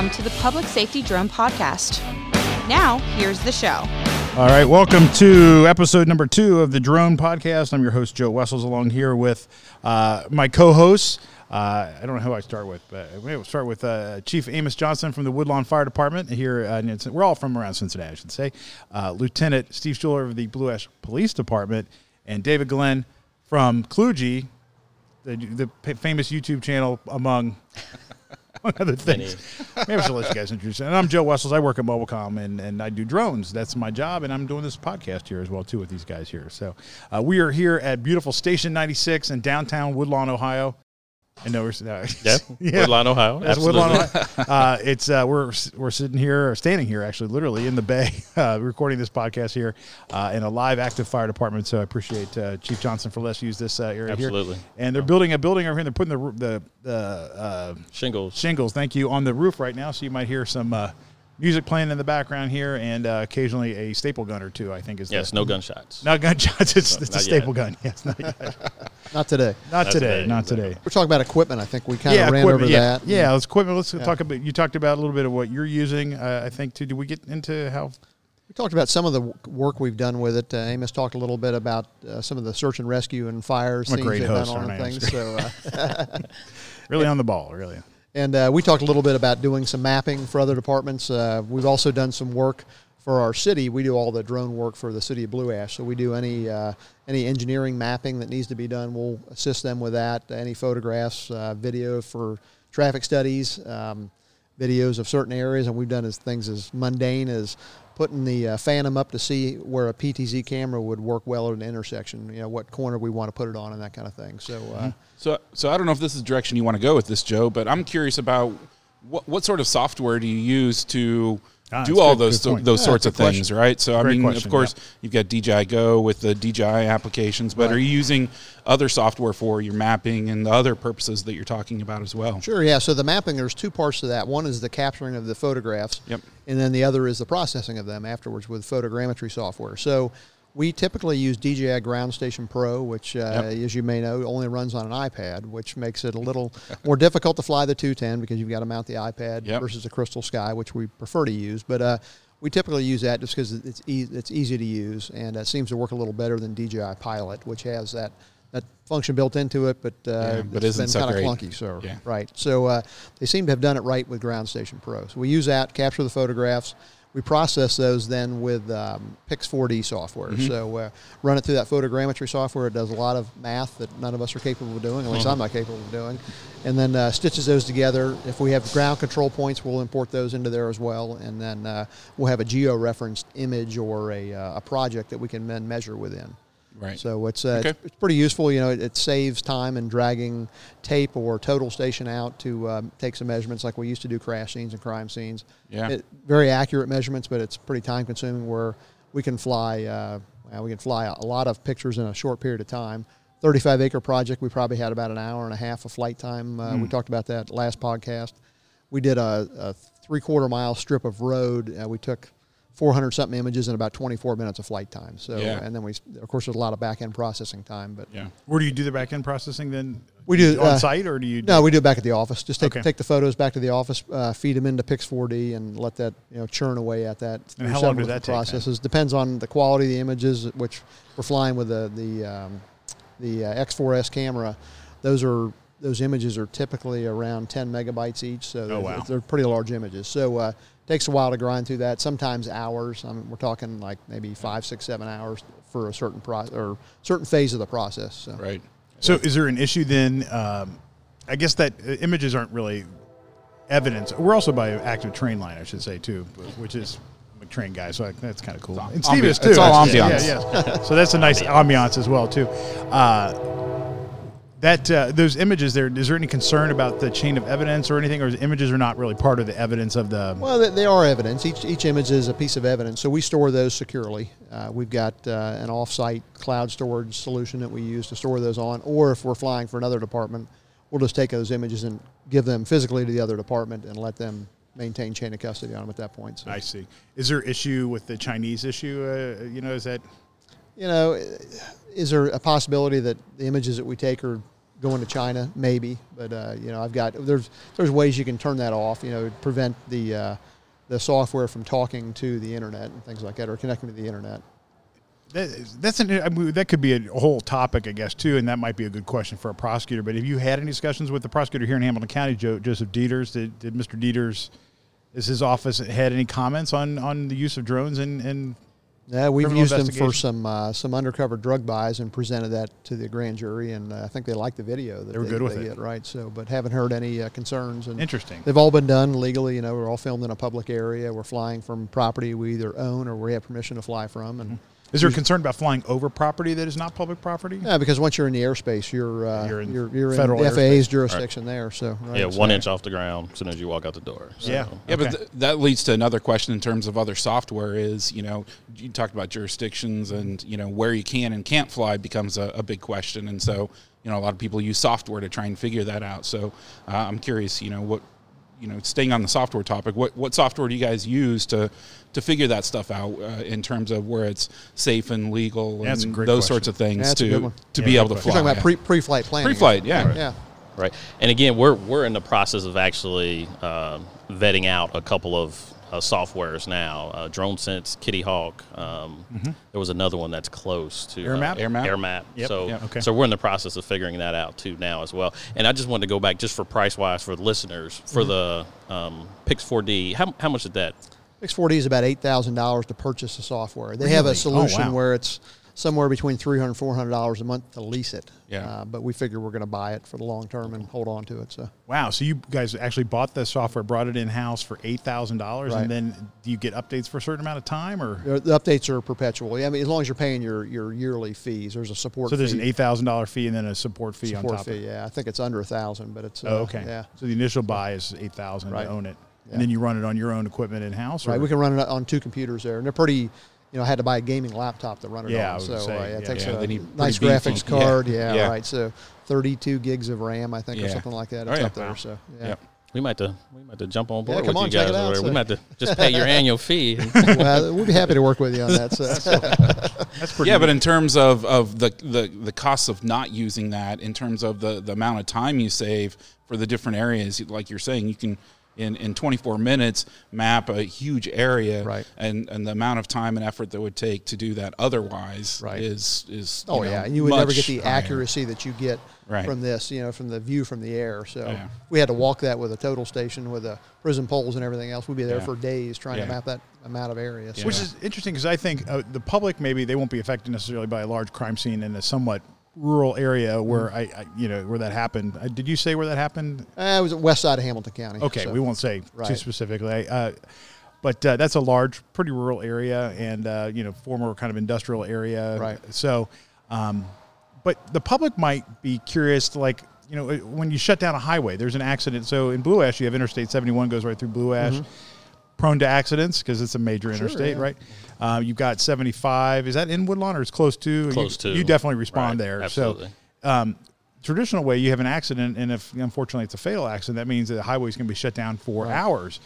Welcome to the Public Safety Drone Podcast. Now, here's the show. All right, welcome to episode number two of the Drone Podcast. I'm your host, Joe Wessels, along here with uh, my co hosts. Uh, I don't know who I start with, but we'll start with uh, Chief Amos Johnson from the Woodlawn Fire Department here. Uh, we're all from around Cincinnati, I should say. Uh, Lieutenant Steve Schueler of the Blue Ash Police Department, and David Glenn from Kluge, the, the famous YouTube channel among among other things. Maybe I should let you guys introduce. And I'm Joe Wessels. I work at Mobilcomm and, and I do drones. That's my job, and I'm doing this podcast here as well too with these guys here. So uh, we are here at beautiful Station 96 in downtown Woodlawn, Ohio. I know we're uh, Yep. Woodlawn, Ohio. That's Absolutely. Woodlawn, Ohio. Uh, it's uh, we're we're sitting here, or standing here, actually, literally in the bay, uh, recording this podcast here uh, in a live active fire department. So I appreciate uh, Chief Johnson for letting us use this uh, area Absolutely. here. And they're building a building over here. And They're putting the the the uh, Shingles. shingles, thank you, on the roof right now. So you might hear some uh, music playing in the background here, and uh, occasionally a staple gun or two. I think is Yes, the, no gunshots. No gunshots. It's, it's a staple yet. gun. Yes, not. Not today. not Not today. today, Not exactly. today. We're talking about equipment. I think we kind of Yeah, ran over equipment. Yeah, that. yeah. yeah, Let's equipment. Let's talk about. You talked about a little bit of what you're using. Uh, I think too. Did we get into how? We talked about some of the work we've done with it. Uh, Amos talked a little bit about uh, some of the search and rescue and fire I'm a scenes great they've host, done on and things. So, uh, Really on the ball. Really. And uh, we talked a little bit about doing some mapping for other departments. Uh, we've also done some work for our city. We do all the drone work for the city of Blue Ash. So we do any uh, any engineering mapping that needs to be done. We'll assist them with that. Any photographs, uh, video for traffic studies, um, videos of certain areas, and we've done as things as mundane as putting the uh, Phantom up to see where a PTZ camera would work well at an intersection. You know what corner we want to put it on, and that kind of thing. So. Uh, So, so I don't know if this is the direction you want to go with this, Joe, but I'm curious about what what sort of software do you use to Ah, do all good- those good so, point. those Yeah, sorts good of things, right? So, I mean, question, of course, yeah. you've got DJI Go with the DJI applications, but Right. are you using other software for your mapping and the other purposes that you're talking about as well? Sure, yeah. So the mapping, there's two parts to that. One is the capturing of the photographs, Yep. and then the other is the processing of them afterwards with photogrammetry software. So we typically use DJI Ground Station Pro, which, uh, Yep. as you may know, only runs on an iPad, which makes it a little more difficult to fly the 210 because you've got to mount the iPad Yep. versus the CrystalSky, which we prefer to use. But uh, we typically use that just because it's, e- it's easy to use, and it seems to work a little better than DJI Pilot, which has that. That function built into it, but uh, Yeah, but it's isn't been so kind of clunky. So Yeah. right. So uh, they seem to have done it right with Ground Station Pro. So we use that, capture the photographs. We process those then with um, Pix4D software. Mm-hmm. So uh, run it through that photogrammetry software. It does a lot of math that none of us are capable of doing. At least Mm-hmm. I'm not capable of doing. And then uh, stitches those together. If we have ground control points, we'll import those into there as well. And then uh, we'll have a geo-referenced image or a, uh, a project that we can then measure within. Right. So it's, uh, Okay. it's it's pretty useful. You know, it, it saves time in dragging tape or total station out to um, take some measurements, like we used to do crash scenes and crime scenes. Yeah. It, very accurate measurements, but it's pretty time consuming. Where we can fly, uh, well, we can fly a lot of pictures in a short period of time. 35 acre project, we probably had about an hour and a half of flight time. Uh, We talked about that last podcast. We did a, a three quarter mile strip of road. Uh, we took 400 something images in about 24 minutes of flight time. So, Yeah. and then we, of course, there's a lot of back end processing time, but yeah. Where do you do the back end processing then? We do, on uh, site or do you? no, we do it back at the office. Just take Okay. take the photos back to the office, uh, feed them into Pix4D, and let that you know churn away at that. through how long does that different take then? Processes depends on the quality of the images, which we're flying with the the um, the uh, X4S camera. Those are those images are typically around 10 megabytes each, so they're, Oh, wow. they're pretty large images. So uh, takes a while to grind through that. Sometimes hours. I mean, we're talking like maybe five, six, seven hours for a certain pro or certain phase of the process. So. Right. So is there an issue then? Um, I guess that uh, images aren't really evidence. We're also by active train line, I should say too, which is I'm a train guy, so I, that's kind of cool. And Steve ambi- is too. it's all actually. ambiance. Yeah, yeah. so that's a nice ambiance as well too. Uh, that uh, those images there. Is there any concern about the chain of evidence or anything, or the images are not really part of the evidence of the? Well, they, they are evidence. Each, each image is a piece of evidence, so we store those securely. Uh, we've got uh, an off-site cloud storage solution that we use to store those on, or if we're flying for another department, we'll just take those images and give them physically to the other department and let them maintain chain of custody on them at that point. So, I see. Is there issue with the Chinese issue? Uh, you know, is that you know, is there a possibility that the images that we take are going to China, maybe. But uh, you know, I've got there's there's ways you can turn that off. You know, prevent the uh, the software from talking to the internet and things like that, or connecting to the internet. That, that's an, I mean, that could be a whole topic, I guess, too, and that might be a good question for a prosecutor. But have you had any discussions with the prosecutor here in Hamilton County, Joe, Joseph Deters? Did, did Mr. Deters, is his office had any comments on, on the use of drones and, and Yeah, we've used them for some uh, some undercover drug buys and presented that to the grand jury, and uh, I think they liked the video. That They were good with it. get, right? So, but haven't heard any uh, concerns. And interesting? They've all been done legally. You know, we're all filmed in a public area. We're flying from property we either own or we have permission to fly from, and Is there a concern about flying over property that is not public property? yeah, because once you're in the airspace, you're uh, You're you're, in you're, federal in the airspace. FAA's jurisdiction there. So right, Yeah, so- one inch off the ground as soon as you walk out the door. So, Yeah. Yeah, Okay. but th- that leads to another question in terms of other software. Is you know you talked about jurisdictions and you know where you can and can't fly becomes a, a big question, and so you know a lot of people use software to try and figure that out. So uh, I'm curious, you know what you know staying on the software topic, what what software do you guys use to to figure that stuff out uh, in terms of where it's safe and legal and That's a great those question. sorts of things that's to to Yeah, be able to fly? You're talking about pre pre-flight planning. Pre-flight, yeah. Yeah. Right. And again, we're we're in the process of actually um vetting out a couple of uh, softwares now. Uh, DroneSense, Kitty Hawk. Um, There was another one that's close to AirMap? Uh, AirMap? AirMap. Yep. So Yep. Okay. so we're in the process of figuring that out too now as well. And I just wanted to go back just for price wise for the listeners for the um, Pix4D. How how much is that? Pix4D is about eight thousand dollars to purchase the software. They have a solution Oh, wow. where it's somewhere between three hundred and four hundred dollars $400 a month to lease it. Yeah. Uh, but we figure we're going to buy it for the long term and hold on to it. So Wow. So you guys actually bought the software, brought it in house for eight thousand dollars, Right. and then do you get updates for a certain amount of time, or the updates are perpetual. Yeah, I mean, as long as you're paying your, your yearly fees, there's a support. so there's fee, an eight thousand dollar fee and then a support fee support on top. fee. of it. Yeah, I think it's under a thousand, but it's uh, Oh, okay. Yeah, So the initial buy is eight thousand Right. to own it, Yeah. and then you run it on your own equipment in house. right. We can run it on two computers there, and they're pretty. You know, I had to buy a gaming laptop to run it Yeah, on. was So gonna say, uh, it takes Yeah, a nice graphics beefy. Card. Yeah, Yeah. right. So 32 gigs of RAM, I think, or something like that. Oh, It's yeah. up there. Wow. So yeah. Yep. We might to we might to jump on board come with on, you check guys. it out, over there. We might to just pay your annual fee. well, we'd be happy to work with you on that. So, That's pretty. yeah, but in terms of, of the, the, the costs of not using that, in terms of the, the amount of time you save for the different areas, like you're saying, you can in, in 24 minutes map a huge area, Right. And and the amount of time and effort that would take to do that otherwise Right. is is you oh know, yeah, and you would never get the higher. accuracy that you get Right. from this. You know, from the view from the air. So Yeah. we had to walk that with a total station with the prism poles and everything else. We'd be there Yeah. for days trying Yeah. to map that amount of area. So. Which is interesting because I think uh, the public maybe they won't be affected necessarily by a large crime scene in a somewhat rural area where Mm-hmm. I, I you know where that happened. Uh, did you say where that happened? Uh, it was at west side of Hamilton County. Okay, so- we won't say too specifically. Uh, but uh, that's a large, pretty rural area, and uh, you know, former kind of industrial area. Right. So, um, but the public might be curious, to like you know, when you shut down a highway, there's an accident. So in Blue Ash, you have Interstate 71 goes right through Blue Ash. Prone to accidents because it's a major interstate, Mm-hmm. yeah. right? Uh, you've got 75. Is that in Woodlawn or it's close to? Close you, to. You definitely respond Right, there. absolutely. So um, traditional way, you have an accident, and if unfortunately it's a fatal accident, that means that the highway is going to be shut down for hours.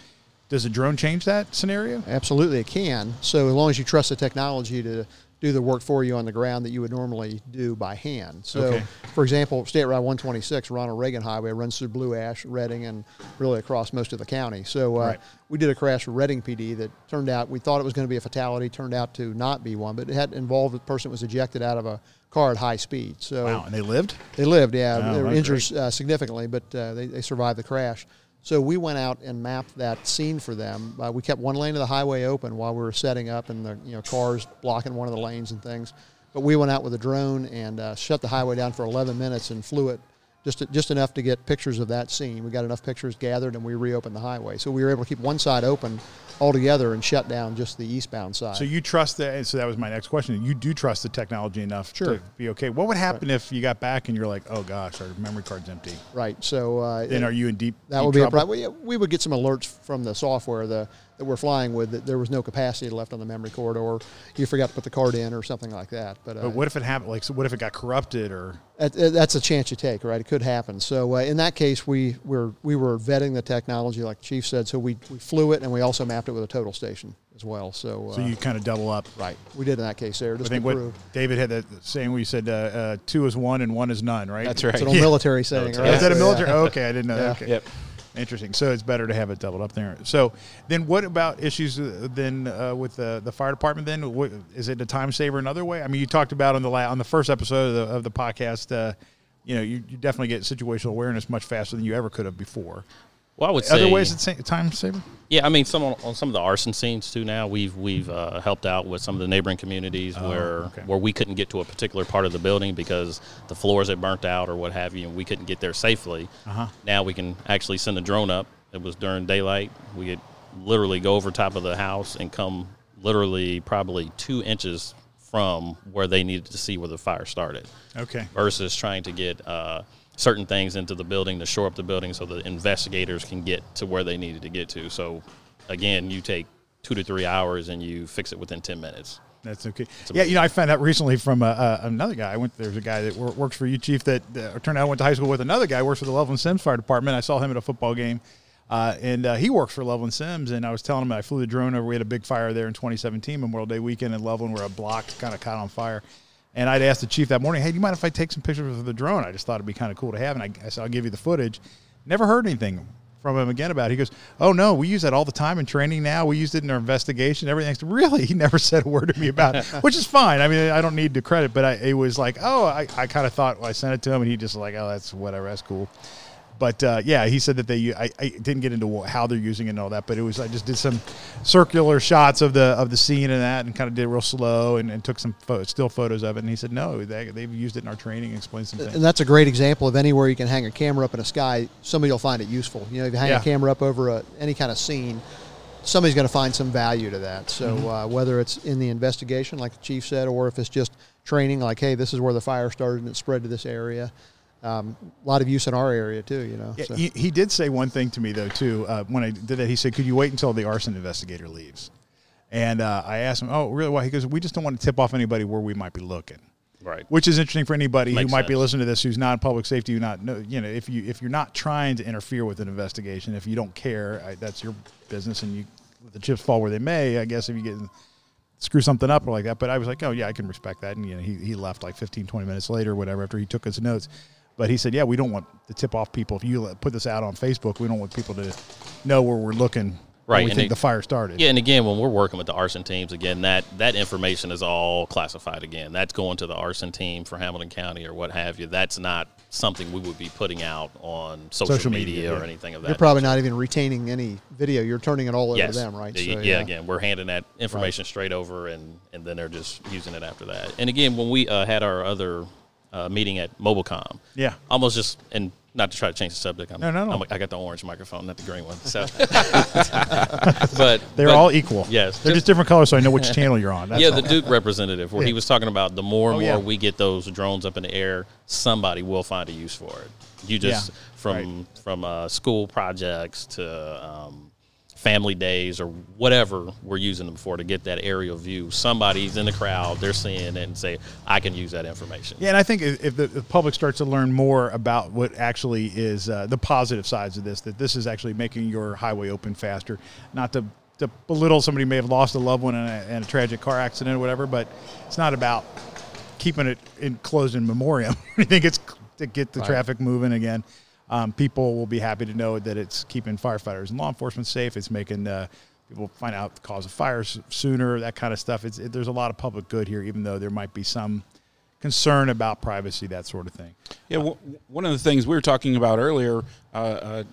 Does a drone change that scenario? Absolutely, it can. So as long as you trust the technology to do the work for you on the ground that you would normally do by hand. So, Okay. for example, State Route 126, Ronald Reagan Highway, runs through Blue Ash, Reading, and really across most of the county. So uh, Right. we did a crash for Reading PD that turned out we thought it was going to be a fatality, turned out to not be one, but it had involved a person was ejected out of a car at high speed. So Wow, and they lived. they lived, yeah. Oh, they were injured uh, significantly, but uh, they, they survived the crash. So we went out and mapped that scene for them. Uh, we kept one lane of the highway open while we were setting up, and the you know cars blocking one of the lanes and things. But we went out with a drone and uh, shut the highway down for 11 minutes and flew it just just enough to get pictures of that scene. We got enough pictures gathered, and we reopened the highway. So we were able to keep one side open altogether and shut down just the eastbound side. So you trust that? So that was my next question. You do trust the technology enough Sure. to be okay. What would happen if you got back and you're like, oh gosh, our memory card's empty? right. So uh, Then are you in deep? That deep would be a problem. We, we would get some alerts from the software the, that we're flying with that there was no capacity left on the memory card, or you forgot to put the card in, or something like that. But, uh, But what if it happened? Like, so what if it got corrupted or? that- that's a chance you take, right? It could happen. So uh, in that case, we were we were vetting the technology, like the chief said. So we, we flew it and we also mapped it with a total station as well. So, uh, So you kind of double up. right, we did in that case there. I think what. David had that saying where you said uh, uh, two is one and one is none, right? That's right. It's an old military saying, Military. right? Is that a military? yeah. Oh, okay, I didn't know. that. Okay. Yep. Interesting. So it's better to have it doubled up there. So then, what about issues uh, then uh, with the the fire department? Then what, is it a time saver another way? I mean, you talked about on the la- on the first episode of the, of the podcast. Uh, you know, you, you definitely get situational awareness much faster than you ever could have before. Well, I would say Other ways it's time saver. Yeah, I mean, some on, on some of the arson scenes too. Now we've we've uh, helped out with some of the neighboring communities where okay. where we couldn't get to a particular part of the building because the floors had burnt out or what have you, and we couldn't get there safely. Uh-huh. Now we can actually send a drone up. It was during daylight. We could literally go over top of the house and come literally probably two inches from where they needed to see where the fire started Okay. versus trying to get uh, certain things into the building to shore up the building so the investigators can get to where they needed to get to. So, again, you take two to three hours and you fix it within 10 minutes. That's okay. Yeah, you know, I found out recently from uh, uh, another guy. I went. There's a guy that wor- works for you, Chief. That uh, turned out I went to high school with another guy works for the Loveland-Symmes Fire Department. I saw him at a football game, uh, and uh, he works for Loveland-Symmes. And I was telling him I flew the drone over. We had a big fire there in 2017 Memorial Day weekend in Loveland, where a block kind of caught on fire. And I'd asked the chief that morning, "Hey, do you mind if I take some pictures of the drone? I just thought it'd be kind of cool to have." And I, I said, "I'll give you the footage." Never heard anything from him again about it. He goes, "Oh no, we use that all the time in training now. We used it in our investigation. Everything's really." He never said a word to me about it, which is fine. I mean, I don't need the credit, but I, it was like, oh, I, I kind of thought well, I sent it to him, and he just like, oh, that's whatever, that's cool. But uh, yeah, he said that they. I, I didn't get into how they're using it and all that, but it was I just did some circular shots of the of the scene and that, and kind of did it real slow and, and took some still photos of it. And he said, no, they, they've used it in our training and explained some things. And that's a great example of anywhere you can hang a camera up in a sky, somebody will find it useful. You know, if you hang Yeah. a camera up over a, any kind of scene, somebody's going to find some value to that. So Mm-hmm. uh, whether it's in the investigation, like the chief said, or if it's just training, like, hey, this is where the fire started and it spread to this area. Um, a lot of use in our area too. You know. Yeah, so. he, he did say one thing to me though too. Uh, when I did that, he said, "Could you wait until the arson investigator leaves?" And uh, I asked him, "Oh, really? Why?" He goes, "We just don't want to tip off anybody where we might be looking." Right. Which is interesting for anybody Makes who might be listening to this who's not in public safety, who not know, you know, if you if you're not trying to interfere with an investigation, if you don't care, I, that's your business, and you let the chips fall where they may. I guess if you get screw something up or like that. But I was like, oh yeah, I can respect that. And you know, he, he left like 15, 20 minutes later, or whatever, after he took his notes. But he said, yeah, we don't want to tip off people. If you put this out on Facebook, we don't want people to know where we're looking. when Right, We and think it- the fire started. Yeah, and again, when we're working with the arson teams, again, that that information is all classified. Again, that's going to the arson team for Hamilton County or what have you. That's not something we would be putting out on social, Social media, media, or yeah. anything of that. You're probably not even retaining any video. You're turning it all over yes. to them, right? Yeah, So, yeah, Again, we're handing that information straight over, and and then they're just using it after that. And again, when we uh, had our other uh, meeting at Mobilcomm, Yeah. almost just and not to try to change the subject. I'm, No, no, no. I'm- i got the orange microphone, not the green one. So, but They're but- all equal. Yes, They're just different colors, so I know which channel you're on. That's yeah, all. the Duke representative, where he was talking about the more and Oh, more yeah. we get those drones up in the air, somebody will find a use for it. You just Yeah, from right. from uh, school projects to um, family days or whatever we're using them for to get that aerial view. Somebody's in the crowd, they're seeing it and say, "I can use that information." Yeah, and I think if if the, the public starts to learn more about what actually is uh, the positive sides of this, that this is actually making your highway open faster, not to, to belittle somebody who may have lost a loved one in a, in a tragic car accident or whatever, but it's not about keeping it in, closed in memoriam. I think it's to get the traffic moving again. Um, people will be happy to know that it's keeping firefighters and law enforcement safe. It's making uh, people find out the cause of fires sooner, that kind of stuff. It's, it, there's a lot of public good here, even though there might be some concern about privacy, that sort of thing. Yeah, w- one of the things we were talking about earlier, uh, uh,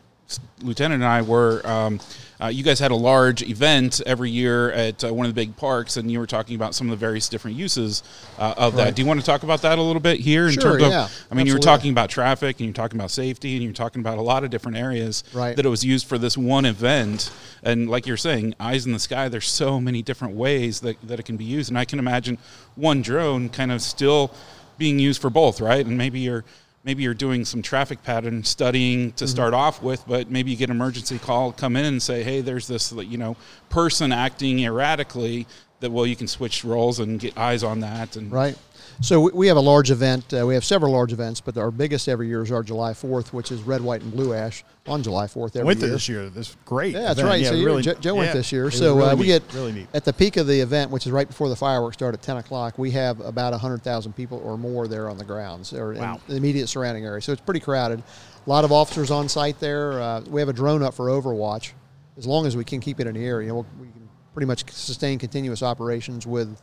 Lieutenant and I were, um, uh, you guys had a large event every year at uh, one of the big parks, and you were talking about some of the various different uses uh, of that. Do you want to talk about that a little bit here? In Sure, terms of, yeah, I mean, you were talking about traffic, and you're talking about safety, and you're talking about a lot of different areas Right. that it was used for this one event. And like you're saying, eyes in the sky, there's so many different ways that, that it can be used. And I can imagine one drone kind of still being used for both, right? And maybe you're maybe you're doing some traffic pattern studying to mm-hmm. start off with, but maybe you get an emergency call, come in and say, hey, there's this you know person acting erratically. That well, you can switch roles and get eyes on that. And Right. So we, we have a large event. Uh, we have several large events, but our biggest every year is our July 4th, which is red, white, and blue ash on July 4th every Went year. there this year. This great. Yeah, that's event. right. Yeah, so really, Joe, Joe went this year. So really uh, we neat, get really neat. at the peak of the event, which is right before the fireworks start at 10 o'clock. We have about 100,000 people or more there on the grounds or Wow. in the immediate surrounding area. So it's pretty crowded. A lot of officers on site there. Uh, we have a drone up for Overwatch. As long as we can keep it in the air, you know, we can pretty much sustain continuous operations with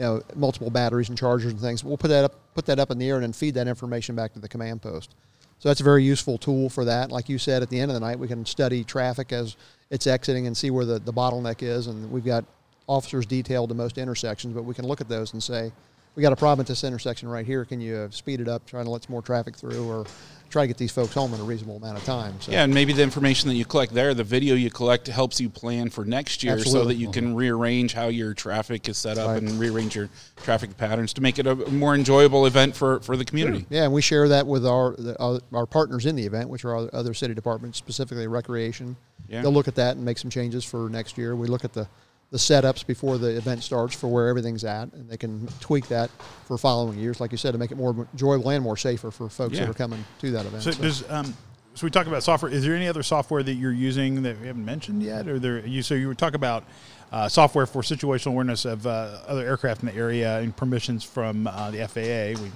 you know multiple batteries and chargers and things. We'll put that up, put that up in the air, and then feed that information back to the command post. So that's a very useful tool for that. Like you said, at the end of the night, we can study traffic as it's exiting and see where the, the bottleneck is. And we've got officers detailed to most intersections, but we can look at those and say, we got a problem at this intersection right here. Can you uh, speed it up, trying to let some more traffic through, or try to get these folks home in a reasonable amount of time? So Yeah, and maybe the information that you collect there, the video you collect, helps you plan for next year, so that you can rearrange how your traffic is set up Right. and rearrange your traffic patterns to make it a more enjoyable event for, for the community. Yeah, and we share that with our the, our, our partners in the event, which are other city departments, specifically recreation. Yeah. They'll look at that and make some changes for next year. We look at the the setups before the event starts for where everything's at, and they can tweak that for following years, like you said, to make it more enjoyable and more safer for folks Yeah. that are coming to that event. So does um, so we talk about software. Is there any other software that you're using that we haven't mentioned yet, or there you so you were talk about uh, software for situational awareness of uh, other aircraft in the area and permissions from uh, the FAA. We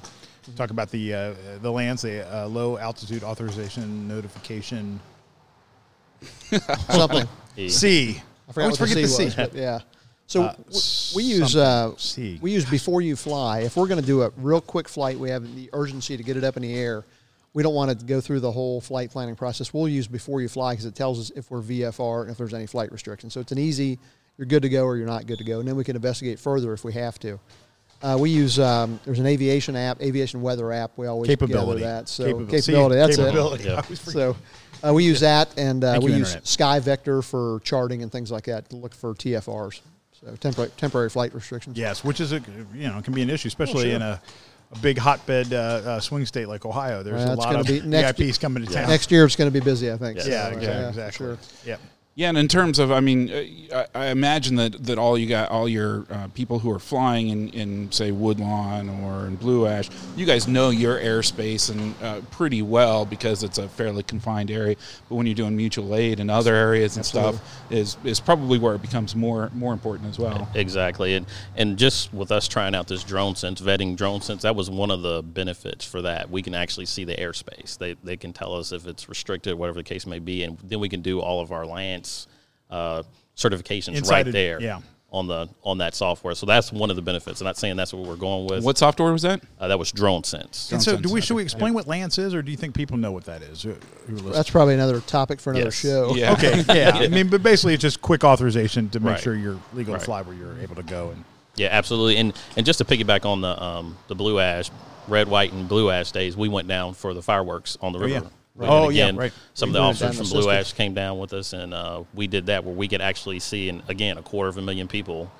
talk about the uh, the lands, the uh, low altitude authorization notification. something. E. C. I forgot Always what the forget C the was, C. but yeah. So Uh, w- we use uh, C. we use B4UFLY. If we're going to do a real quick flight, we have the urgency to get it up in the air. We don't want to go through the whole flight planning process. We'll use B4UFLY because it tells us if we're VFR and if there's any flight restrictions. So it's an easy, you're good to go or you're not good to go, and then we can investigate further if we have to. Uh, we use um, there's an aviation app, aviation weather app. We always Capability. gather that. So Capability. Capability. That's capability. Yeah. I always forget. it. So uh, we use that, and uh, we you, use Internet. SkyVector for charting and things like that to look for TFRs. So temporary temporary flight restrictions. Yes, which is a you know can be an issue, especially sure. in a, a big hotbed uh, uh, swing state like Ohio. There's Well, a lot of be next- VIPs coming to town. Next year it's going to be busy, I think. Yeah. So, yeah, uh, exactly, for exactly. Sure. Yep. Yeah, and in terms of, I mean, uh, I, I imagine that, that all you got, all your uh, people who are flying in, in say Woodlawn or in Blue Ash, you guys know your airspace and uh, pretty well because it's a fairly confined area. But when you're doing mutual aid and other areas and stuff, is is probably where it becomes more more important as well. Exactly, and and just with us trying out this DroneSense, vetting DroneSense, that was one of the benefits for that. We can actually see the airspace. They they can tell us if it's restricted, whatever the case may be, and then we can do all of our LAANC uh, certifications Inside right of- there. yeah. On the on that software, so that's one of the benefits. I'm not saying that's what we're going with. What software was that? uh, that was DroneSense. And so, Drone do we should we okay. explain what LAANC is, or do you think people know what that is? Who- who are listening? That's probably another topic for another Yes. show. Yeah. okay. Yeah, I mean, but basically, it's just quick authorization to make Right. sure you're legal Right. to fly where you're able to go. And Yeah, absolutely. And and just to piggyback on the um, the blue ash, red, white, and blue ash days, we went down for the fireworks on the river. yeah. And Oh, yeah, right. Some We of the officers and from Blue assisted. Ash came down with us, and uh, we did that where we could actually see, and again, a quarter of a million people,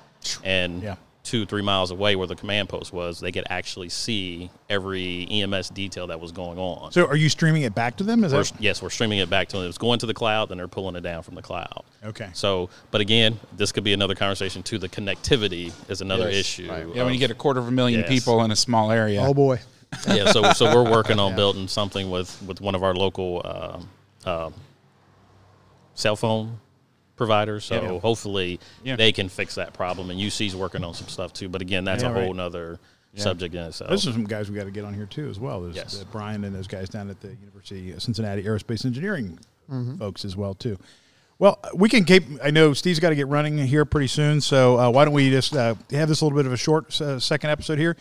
and Yeah. two, three miles away where the command post was, they could actually see every EMS detail that was going on. so, are you streaming it back to them? Is We're, that yes, we're streaming it back to them. It's going to the cloud, then they're pulling it down from the cloud. okay? So, but again, this could be another conversation too. The connectivity is another Yes, issue. right. Yeah, when you get a quarter of a million Yes. people in a small area. Oh boy. Yeah, so so we're working on building something with with one of our local um uh, cell phone providers. So Yeah. hopefully Yeah. they can fix that problem. And UC's working on some stuff too. But again, that's Yeah, a right. whole nother subject in itself. Those are some guys we got to get on here too, as well. There's Yes. uh, Brian and those guys down at the University of Cincinnati Aerospace Engineering folks as well too. Well, we can keep. I know Steve's got to get running here pretty soon, so uh, why don't we just uh, have this a little bit of a short uh, second episode here?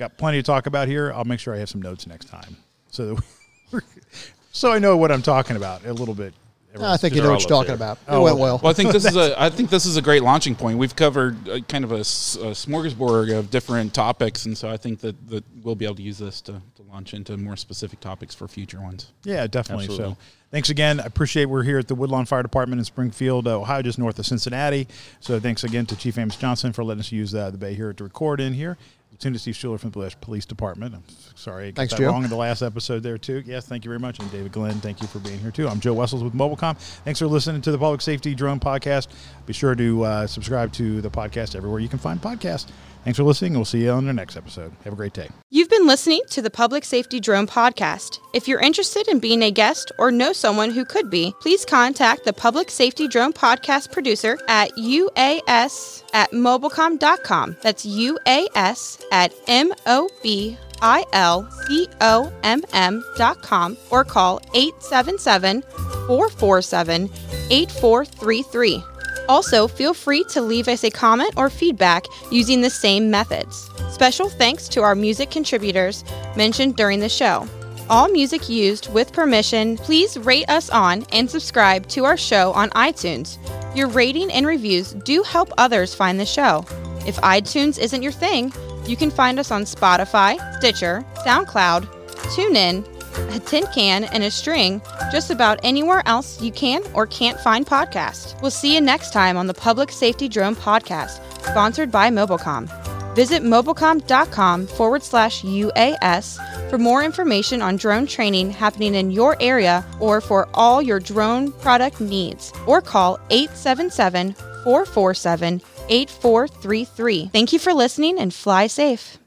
Got plenty to talk about here. I'll make sure I have some notes next time, so that we, so I know what I'm talking about a little bit. I think you know what you're talking there. about. It Oh, went well. Well, I think this is a I think this is a great launching point. We've covered uh, kind of a smorgasbord of different topics, and so I think that, that we'll be able to use this to, to launch into more specific topics for future ones. Yeah, definitely. Absolutely. So, thanks again. I appreciate we're here at the Woodlawn Fire Department in Springfield, uh, Ohio, just north of Cincinnati. So, thanks again to Chief Amos Johnson for letting us use uh, the bay here to record in here. It's Lieutenant Steve Schueler from the Blue Police Department. I'm sorry I got Thanks, that Joe. wrong in the last episode there too. Yes, thank you very much. And David Glenn, thank you for being here too. I'm Joe Wessels with Mobilcomm. Thanks for listening to the Public Safety Drone Podcast. Be sure to uh, subscribe to the podcast everywhere you can find podcasts. Thanks for listening. We'll see you on the next episode. Have a great day. You've been listening to the Public Safety Drone Podcast. If you're interested in being a guest or know someone who could be, please contact the Public Safety Drone Podcast producer at uas at mobilcomm.com. That's uas at M O B I L C O M M dot com or call 877 447 8433. Also, feel free to leave us a comment or feedback using the same methods. Special thanks to our music contributors mentioned during the show. All music used with permission, please rate us on and subscribe to our show on iTunes. Your rating and reviews do help others find the show. If iTunes isn't your thing, you can find us on Spotify, Stitcher, SoundCloud, TuneIn, a tin can, and a string, just about anywhere else you can or can't find podcasts. We'll see you next time on the Public Safety Drone Podcast, sponsored by Mobilcomm. Visit mobilcomm.com forward slash UAS for more information on drone training happening in your area or for all your drone product needs, or call 877 447 8433. Thank you for listening and fly safe.